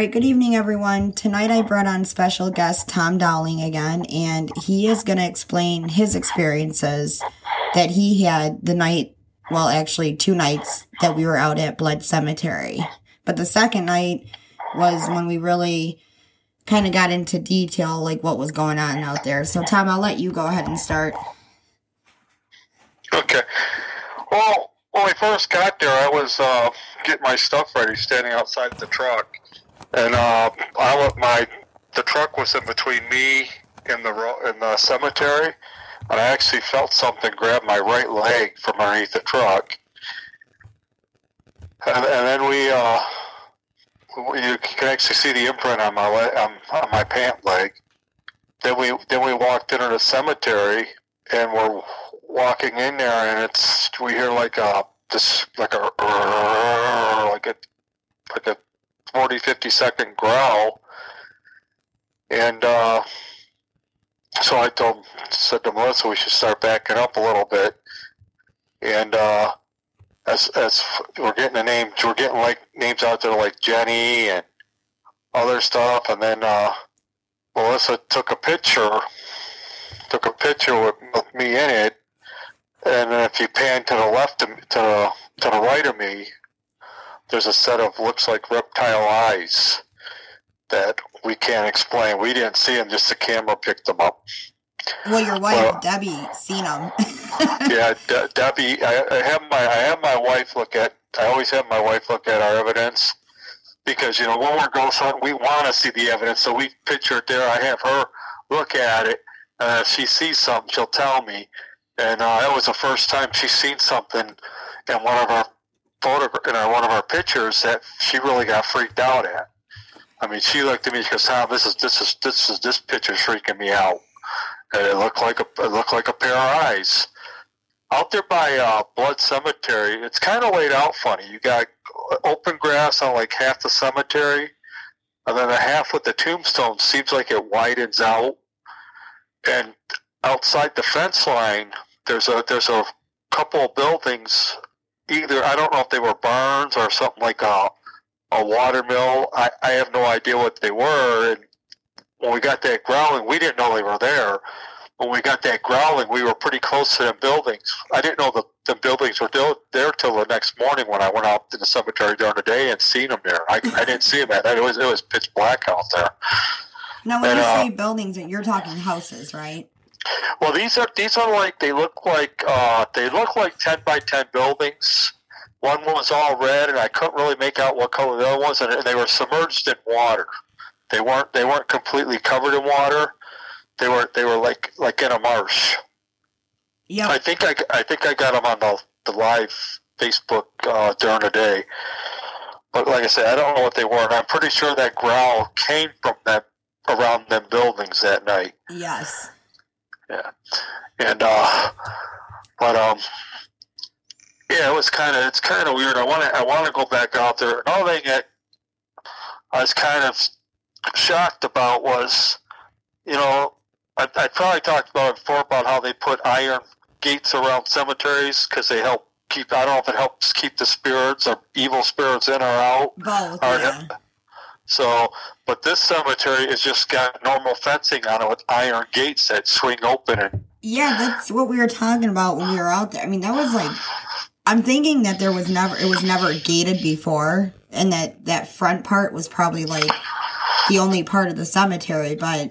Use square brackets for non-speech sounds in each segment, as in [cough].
Right, good evening, everyone. Tonight I brought on special guest Tom Dowling again, and he is going to explain his experiences that he had the night, well, actually, two nights that we were out at Blood Cemetery. But the second night was when we really kind of got into detail, like what was going on out there. So, Tom, I'll let you go ahead and start. Okay. Well, when we first got there, I was uh, getting my stuff ready, standing outside the truck and uh, I let my the truck was in between me and the in the cemetery, and I actually felt something grab my right leg from underneath the truck, and, and then we uh, you can actually see the imprint on my on, on my pant leg. Then we then we walked into the cemetery, and we're walking in there, and it's we hear like a this like a like a like a 40, 50 second growl. And uh, so I told, said to Melissa, we should start backing up a little bit. And uh, as as we're getting the names, we're getting like names out there like Jenny and other stuff. And then uh, Melissa took a picture, took a picture with, with me in it. And then if you pan to the left, to the to the right of me, there's a set of looks like reptile eyes that we can't explain. We didn't see them; just the camera picked them up. Well, your wife Debbie seen them. [laughs] yeah, [laughs] De- Debbie. I, I have my I have my wife look at. I always have my wife look at our evidence because you know when we're ghost hunting, we want to see the evidence, so we picture it there. I have her look at it. Uh, if she sees something, she'll tell me. And uh, that was the first time she's seen something in one of our photograph in our, one of our pictures that she really got freaked out at. I mean, she looked at me. She goes, "Tom, this is this is this is this picture's freaking me out." And it looked like a it looked like a pair of eyes out there by uh, Blood Cemetery. It's kind of laid out funny. You got open grass on like half the cemetery, and then the half with the tombstone seems like it widens out. And outside the fence line, there's a there's a couple of buildings either I don't know if they were barns or something like a a water mill. I, I have no idea what they were. And when we got that growling, we didn't know they were there. When we got that growling, we were pretty close to them buildings. I didn't know the, the buildings were there till the next morning when I went out to the cemetery during the day and seen them there. I, I didn't see them at that. It was it was pitch black out there. Now, when and, you uh, say buildings, you're talking houses, right? Well, these are these are like they look like uh, they look like ten by ten buildings. One was all red, and I couldn't really make out what color the other was, and they were submerged in water. They weren't they weren't completely covered in water. They were they were like like in a marsh. Yeah. I think I, I think I got them on the the live Facebook uh, during the day. But like I said, I don't know what they were, and I'm pretty sure that growl came from that around them buildings that night. Yes. Yeah. And uh, but um, yeah, it was kind of it's kind of weird. I want to I want to go back out there. Another thing that I was kind of shocked about was, you know, I, I probably talked about it before about how they put iron gates around cemeteries because they help keep. I don't know if it helps keep the spirits or evil spirits in or out. Both. Or, yeah. So, but this cemetery has just got normal fencing on it with iron gates that swing open and. Yeah, that's what we were talking about when we were out there. I mean, that was like, I'm thinking that there was never, it was never gated before, and that that front part was probably like the only part of the cemetery, but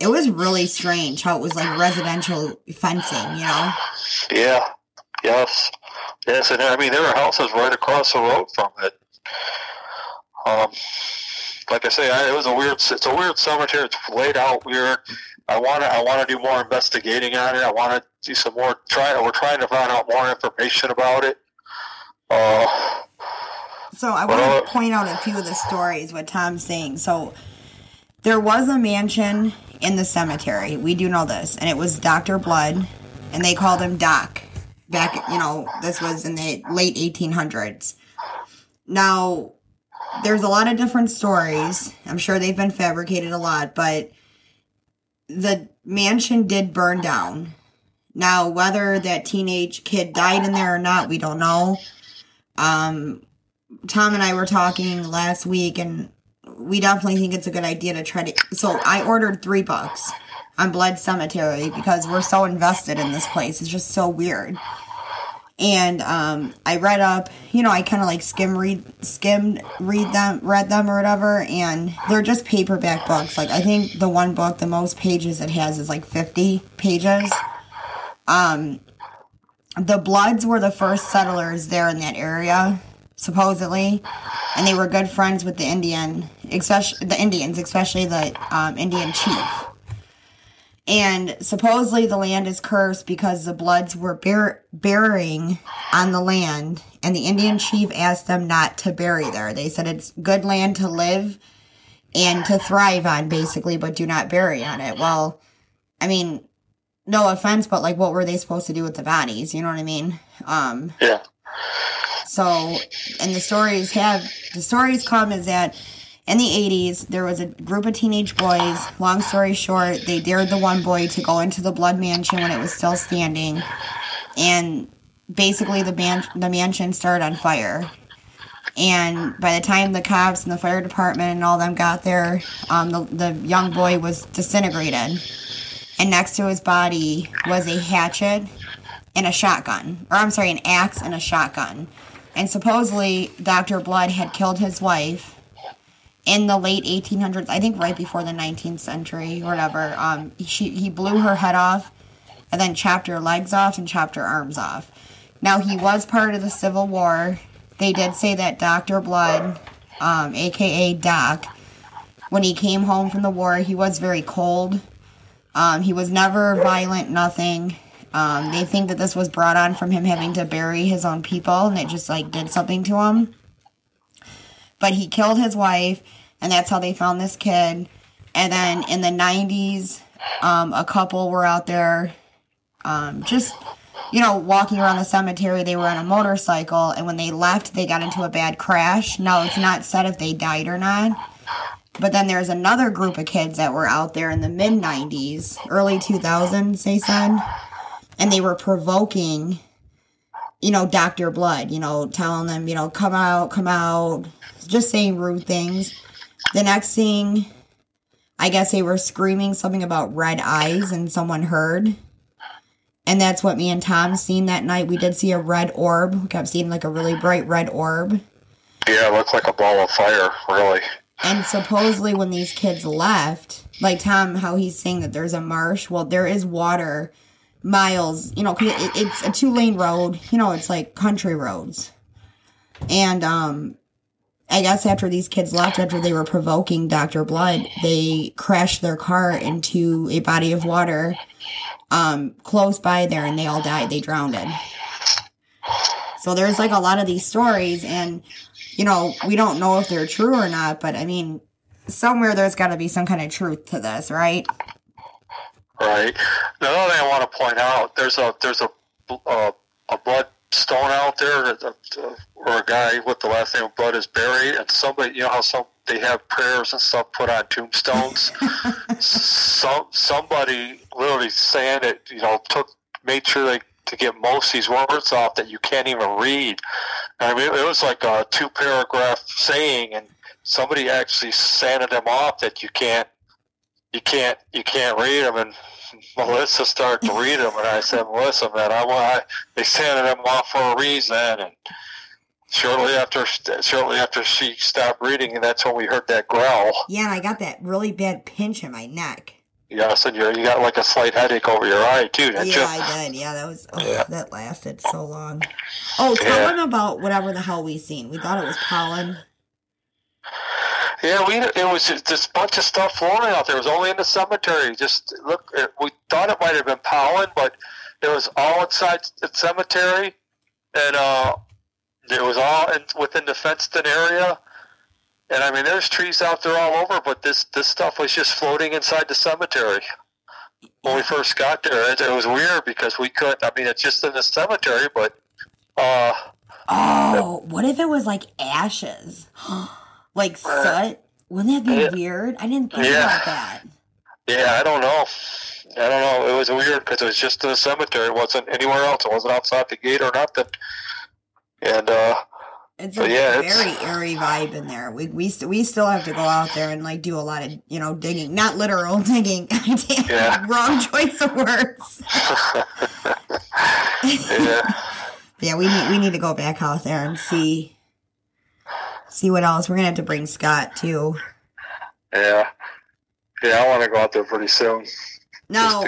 it was really strange how it was like residential fencing, you know? Yeah. Yes. Yes, and I mean there are houses right across the road from it. Um, like I say, I, it was a weird. It's a weird cemetery. It's laid out weird. I want to. I want to do more investigating on it. I want to do some more. Try. We're trying to find out more information about it. Uh, so I want to point out a few of the stories. What Tom's saying. So there was a mansion in the cemetery. We do know this, and it was Doctor Blood, and they called him Doc. Back, you know, this was in the late 1800s. Now, there's a lot of different stories. I'm sure they've been fabricated a lot, but the mansion did burn down. Now, whether that teenage kid died in there or not, we don't know. Um, Tom and I were talking last week, and we definitely think it's a good idea to try to. So I ordered three books on Blood Cemetery because we're so invested in this place. It's just so weird. And um, I read up, you know, I kind of like skim read, skimmed read them, read them or whatever, and they're just paperback books. Like I think the one book, the most pages it has is like fifty pages. Um, the Bloods were the first settlers there in that area, supposedly, and they were good friends with the Indian, especially the Indians, especially the um, Indian chief. And supposedly the land is cursed because the Bloods were bur- burying on the land, and the Indian chief asked them not to bury there. They said it's good land to live and to thrive on, basically, but do not bury on it. Well, I mean, no offense, but like, what were they supposed to do with the bodies? You know what I mean? Um, Yeah. so, and the stories have the stories come is that in the 80s there was a group of teenage boys. Long story short, they dared the one boy to go into the Blood Mansion when it was still standing, and basically the man the mansion started on fire. And by the time the cops and the fire department and all them got there, um, the, the young boy was disintegrated. And next to his body was a hatchet and a shotgun. Or I'm sorry, an axe and a shotgun. And supposedly Dr. Blood had killed his wife in the late 1800s, I think right before the 19th century or whatever. Um, she, he blew her head off and then chopped her legs off and chopped her arms off. Now, he was part of the Civil War. They did say that Dr. Blood, um, aka Doc, when he came home from the war, he was very cold. Um, he was never violent, nothing. Um, they think that this was brought on from him having to bury his own people, and it just like did something to him. But he killed his wife, and that's how they found this kid. And then in the 90s, um, a couple were out there um, just, you know, walking around the cemetery. They were on a motorcycle, and when they left, they got into a bad crash. Now, it's not said if they died or not. But then there's another group of kids that were out there in the mid 90s, early 2000s, they said. And they were provoking, you know, Dr. Blood, you know, telling them, you know, come out, come out, just saying rude things. The next thing, I guess they were screaming something about red eyes and someone heard. And that's what me and Tom seen that night. We did see a red orb. We kept seeing like a really bright red orb. Yeah, it looked like a ball of fire, really. And supposedly, when these kids left, like Tom, how he's saying that there's a marsh. Well, there is water miles, you know, it, it's a two lane road. You know, it's like country roads. And um, I guess after these kids left, after they were provoking Dr. Blood, they crashed their car into a body of water um, close by there and they all died. They drowned. So there's like a lot of these stories, and you know, we don't know if they're true or not, but I mean, somewhere there's got to be some kind of truth to this, right? Right. The other thing I want to point out, there's a there's a uh, a blood stone out there, that, uh, where a guy with the last name of Blood is buried, and somebody, you know how some they have prayers and stuff put on tombstones. [laughs] some somebody literally saying it, you know, took made sure they to get most of these words off that you can't even read. I mean, it was like a two paragraph saying, and somebody actually sanded them off that you can't, you can't, you can't read them. And Melissa started to read them, and I said, Melissa, man, I want. They sanded them off for a reason, and shortly after, shortly after she stopped reading, and that's when we heard that growl. Yeah, and I got that really bad pinch in my neck. Yeah, so you you got like a slight headache over your eye too, didn't yeah, you? I did. Yeah, that was oh, Yeah. that lasted so long. Oh, tell Yeah. them about whatever the hell we seen. We thought it was pollen. Yeah, we it was just this bunch of stuff floating out there. It was only in the cemetery. Just look, it, we thought it might have been pollen, but it was all inside the cemetery, and uh, it was all in, within the fenced-in area. And I mean, there's trees out there all over, but this this stuff was just floating inside the cemetery. When we first got there, it, it was weird because we couldn't. I mean, it's just in the cemetery, but uh, Oh, what if it was like ashes? [gasps] like soot? Wouldn't that be weird? I didn't think Yeah. about that. Yeah, I don't know. I don't know. It was weird because it was just in the cemetery. It wasn't anywhere else. It wasn't outside the gate or nothing. And uh, It's a yeah, very it's... eerie vibe in there. We we st- we still have to go out there and like do a lot of you know digging, not literal [laughs] digging. [laughs] yeah. [laughs] Wrong choice of words. yeah. yeah, we need we need to go back out there and see see what else. We're gonna have to bring Scott too. Yeah, yeah, I want to go out there pretty soon. No,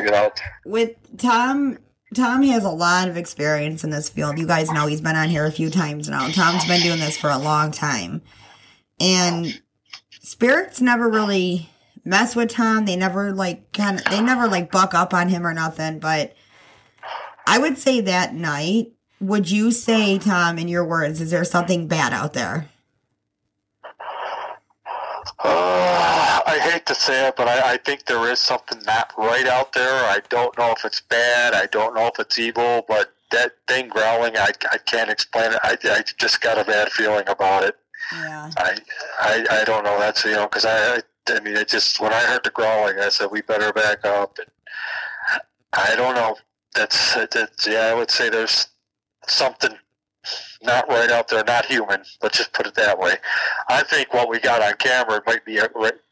with Tom Tom has a lot of experience in this field. You guys know he's been on here a few times now. Tom's been doing this for a long time. And spirits never really mess with Tom. They never like kind of they never like buck up on him or nothing, but I would say that night, would you say, Tom, in your words, is there something bad out there? Uh, [sighs] I hate to say it, but I, I, think there is something not right out there. I don't know if it's bad. I don't know if it's evil, but that thing growling, I, I can't explain it. I, I just got a bad feeling about it. Yeah. I, I, I don't know. That's, you know, because I, I mean, it just, when I heard the growling, I said, we better back up. And I don't know. That's, that's, yeah, I would say there's something not right out there, not human. Let's just put it that way. I think what we got on camera might be a,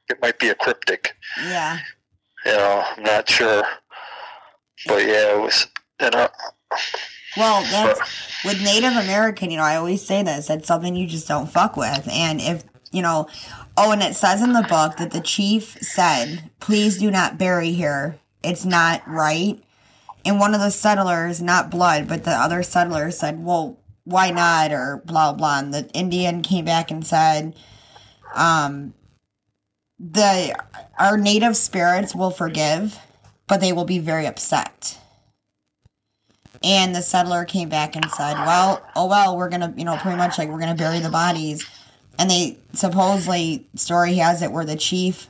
it might be a cryptid. Yeah. You know, I'm not sure, but yeah, it was. You know. Well, that's with Native American. You know, I always say this. It's something you just don't fuck with, and if you know. Oh, and it says in the book that the chief said, "Please do not bury here. It's not right." And one of the settlers, not blood, but the other settlers said, "Well, why not or blah blah and the indian came back and said um the our native spirits will forgive but they will be very upset. And the settler came back and said well oh well we're gonna you know pretty much like we're gonna bury the bodies. And they supposedly story has it where the chief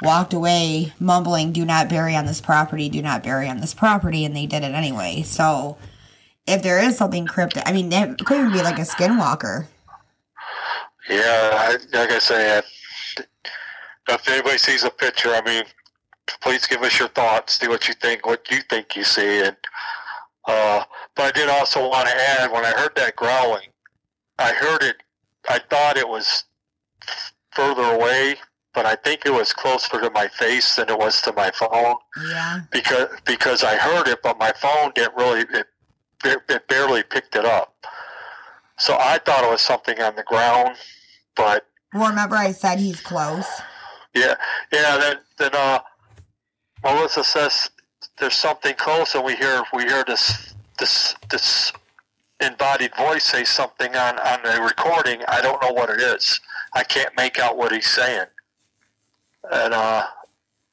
walked away mumbling do not bury on this property do not bury on this property and they did it anyway. So if there is something cryptic, I mean, it could even be like a skinwalker. Yeah, I, like I say, if anybody sees a picture, I mean, please give us your thoughts. See what you think, what you think you see, and uh, but I did also want to add when I heard that growling, I heard it. I thought it was further away, but I think it was closer to my face than it was to my phone. Yeah. Because because I heard it, but my phone didn't really. It it barely picked it up. So I thought it was something on the ground, but well, remember I said he's close. Yeah, yeah. Then then uh, Melissa says there's something close, and we hear we hear this this this embodied voice say something on on the recording. I don't know what it is. I can't make out what he's saying, and uh,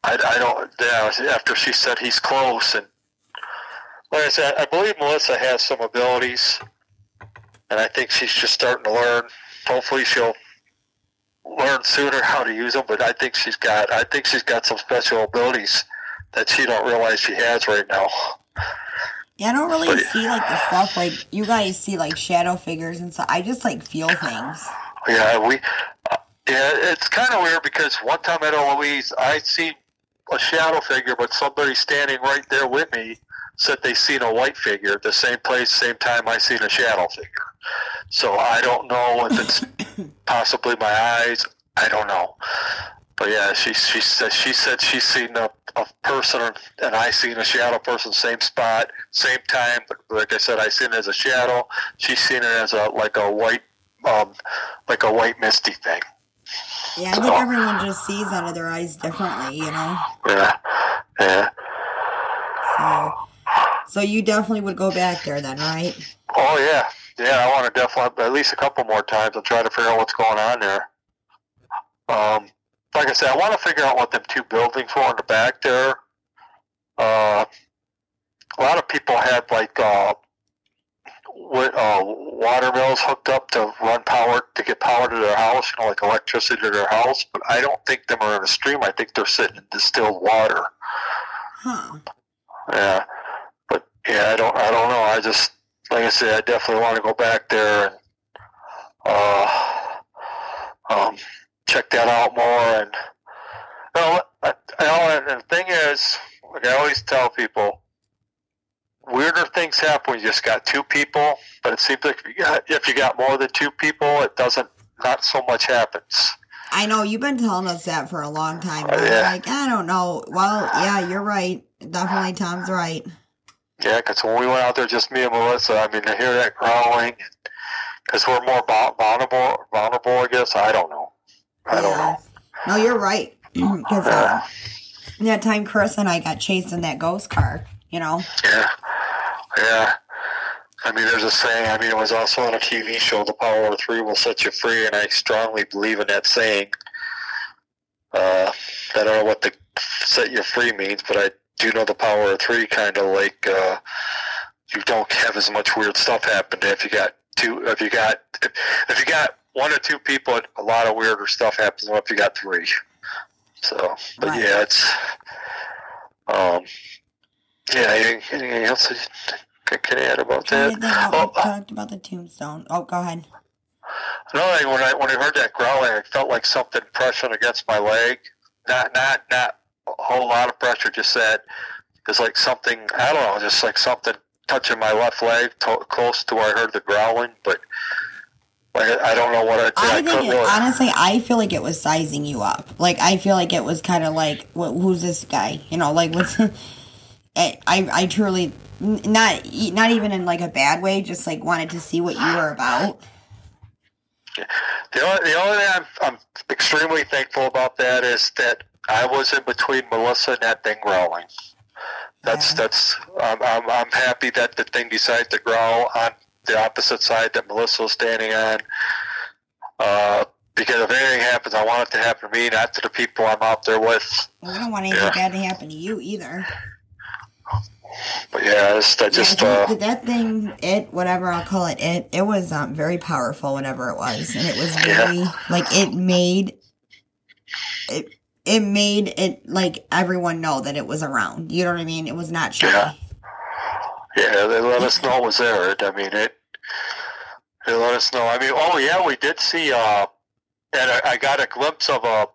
I, I don't. Yeah, after she said he's close, and like I said, I believe Melissa has some abilities, and I think she's just starting to learn. Hopefully, she'll learn sooner how to use them. But I think she's got, I think she's got some special abilities that she don't realize she has right now. Yeah, I don't really but, see like the stuff like you guys see like shadow figures and stuff. I just like feel things. Yeah, we. Uh, yeah, it's kind of weird because one time at Eloise, I see a shadow figure, but somebody standing right there with me said they seen a white figure at the same place, same time I seen a shadow figure. So I don't know if it's [coughs] possibly my eyes. I don't know. But yeah, she she said she said she seen a, a person and I seen a shadow person, same spot, same time. But like I said, I seen it as a shadow. She seen it as a like a white, um, like a white misty thing. Yeah, I so, think everyone just sees out of their eyes differently, you know. Yeah, yeah. So so you definitely would go back there then, right? Oh yeah, yeah. I want to definitely at least a couple more times and try to figure out what's going on there. Um, like I said, I want to figure out what them two buildings were in the back there. Uh, a lot of people had like uh, uh, water mills hooked up to run power to get power to their house, you know, like electricity to their house. But I don't think them are in a stream. I think they're sitting in distilled water. Huh. Yeah yeah, I don't, I don't know. I just, like I said, I definitely want to go back there and uh, um, check that out more. And you know, I, I know, and the thing is, like I always tell people, weirder things happen when you just got two people. But it seems like if you got, if you got more than two people, it doesn't. Not so much happens. I know you've been telling us that for a long time. I was yeah. like, I don't know. Well, yeah, you're right. Definitely, Tom's right. Yeah, because when we went out there, just me and Melissa, I mean, to hear that growling, because we're more vulnerable, vulnerable, I guess. I don't know. I don't know. No, you're right. Because uh, that time Chris and I got chased in that ghost car, you know? Yeah, yeah. I mean, there's a saying. I mean, it was also on a TV show, "The Power of Three Will Set You Free," and I strongly believe in that saying. Uh, I don't know what the "set you free" means, but I do you know the power of three. Kind of like uh, you don't have as much weird stuff happen if you got two. If you got if, if you got one or two people, a lot of weirder stuff happens than if you got three. So, but Right. yeah, it's um, yeah. Anything, anything else you can add about that? Oh, we talked about the tombstone. Oh, go ahead. No, I- when I when I heard that growling, I felt like something pressing against my leg. Not not not a whole lot of pressure. Just that it's like something I don't know, just like something touching my left leg, to, close to where I heard the growling. But like I don't know what I, I I think, it, really. honestly, I feel like it was sizing you up. Like, I feel like it was kind of like, wh- who's this guy? You know, like, what's. [laughs] I, I I truly, not not even in like a bad way, just like wanted to see what you were about. The only, the only thing I'm, I'm extremely thankful about that is that I was in between Melissa and that thing growling. That's Yeah. that's I'm, I'm I'm happy that the thing decided to growl on the opposite side that Melissa was standing on. Uh, because if anything happens, I want it to happen to me, not to the people I'm out there with. Well, we don't want anything Yeah. bad to happen to you either. But yeah, it's, that just yeah, uh, that, that thing, it, whatever I'll call it, it, it was um, very powerful, whatever it was, and it was very like it made it. It made it like everyone know that it was around. You know what I mean? It was not shy. Yeah. Yeah, they let us know it was there. I mean, it. They let us know. I mean, oh yeah, we did see. Uh, and I, I got a glimpse of a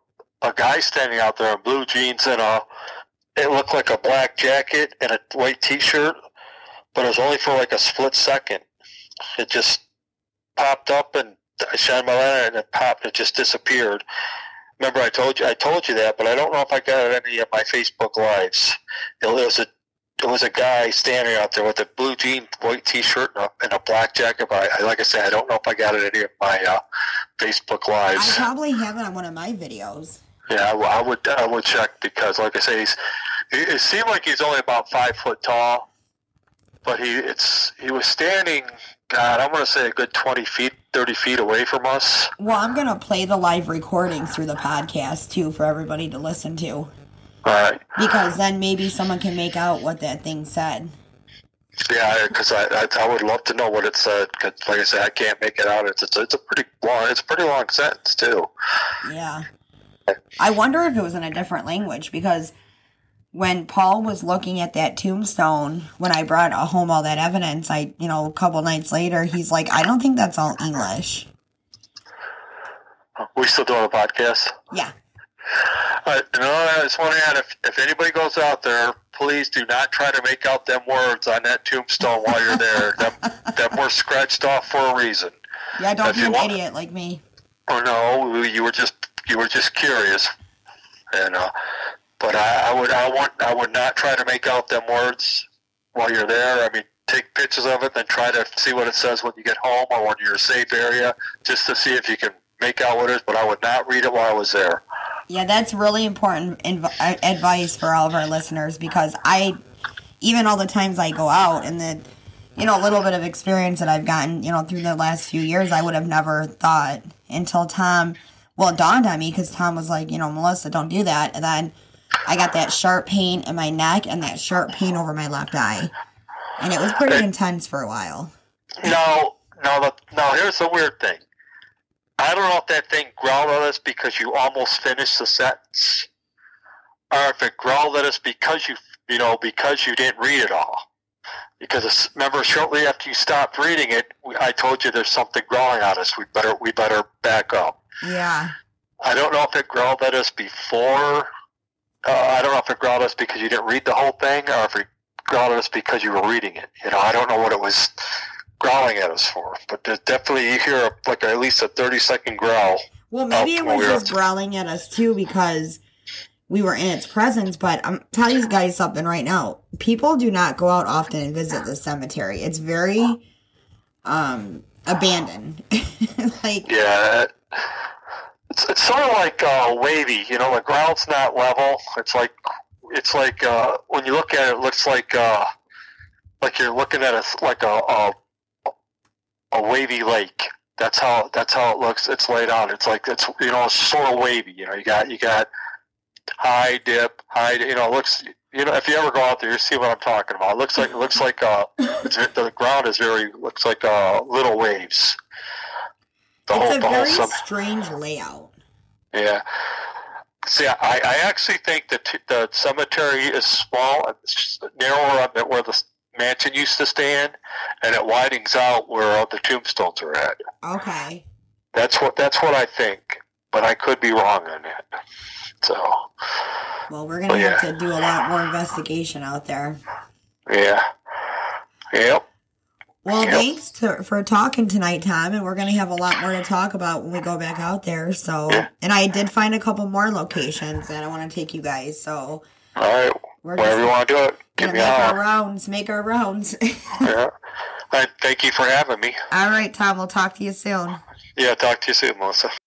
a guy standing out there in blue jeans and a. It looked like a black jacket and a white T-shirt, but it was only for like a split second. It just popped up and I shined my light and it popped. It just disappeared. Remember, I told you I told you that, but I don't know if I got it any of my Facebook lives. It was a there was a guy standing out there with a blue jean, white T-shirt, and a, and a black jacket. But I, like I said, I don't know if I got it any of my uh, Facebook lives. I probably have it on one of my videos. Yeah, I, I would. I would check because, like I say, he's. It, it seemed like he's only about five foot tall, but he it's he was standing. God, I'm going to say a good twenty feet, thirty feet away from us. Well, I'm gonna play the live recording through the podcast too for everybody to listen to, All right. because then maybe someone can make out what that thing said. Yeah, because I, I I would love to know what it said. 'cause like I said, I can't make it out. It's it's, it's a pretty long. It's a pretty long sentence too. Yeah. I wonder if it was in a different language because when Paul was looking at that tombstone, when I brought home all that evidence, I, you know, a couple nights later, he's like, I don't think that's all English. We still doing a podcast? Yeah. Uh, I just want to add if, if anybody goes out there, please do not try to make out them words on that tombstone while you're there. [laughs] them, them were scratched off for a reason. Yeah, don't If be an want- idiot like me. Or no, you were just you were just curious, and uh, but I, I would I want I would not try to make out them words while you're there. I mean, take pictures of it, then try to see what it says when you get home or when you're a safe area, just to see if you can make out what it is. But I would not read it while I was there. Yeah, that's really important inv- uh, advice for all of our listeners because I, even all the times I go out and the, you know, a little bit of experience that I've gotten, you know, through the last few years, I would have never thought until Tom, well, it dawned on me because Tom was like, you know, Melissa, don't do that. And then I got that sharp pain in my neck and that sharp pain over my left eye. And it was pretty intense for a while. No, no, the, no. Here's the weird thing. I don't know if that thing growled at us because you almost finished the sentence, or if it growled at us because you, you know, because you didn't read it all. Because it's, remember, shortly after you stopped reading it, I told you there's something growling at us. We better, we better back up. Yeah. I don't know if it growled at us before. Uh, I don't know if it growled us because you didn't read the whole thing, or if it growled at us because you were reading it. You know, I don't know what it was growling at us for, but definitely you hear a, like at least a thirty second growl. Well, maybe it was just growling at us too because we were in its presence. But I'm telling you guys something right now. People do not go out often and visit the cemetery. It's very um abandoned. [laughs] like yeah. It's, it's sort of like uh, wavy, you know. The ground's not level. It's like it's like uh, when you look at it, it looks like uh, like you're looking at a like a, a a wavy lake. That's how that's how it looks. It's laid out. It's like it's you know it's sort of wavy. You know, you got you got high dip, high. You know, it looks. You know, if you ever go out there, you see what I'm talking about. It looks like it looks like uh, the ground is very looks like uh, little waves. The it's whole, a very whole strange layout. Yeah. See, I, I actually think that the cemetery is small, it's narrower than where the mansion used to stand, and it widens out where all the tombstones are at. Okay. That's what that's what I think, but I could be wrong on that. So. Well, we're gonna have yeah. to do a lot more investigation out there. Yeah. Yep. Well, thanks to, for talking tonight, Tom, and we're going to have a lot more to talk about when we go back out there. So, and I did find a couple more locations that I want to take you guys. So, all right, we're wherever you want to do it, give me make our rounds, make our rounds. [laughs] yeah, right, thank you for having me. All right, Tom. We'll talk to you soon. Yeah, talk to you soon, Melissa.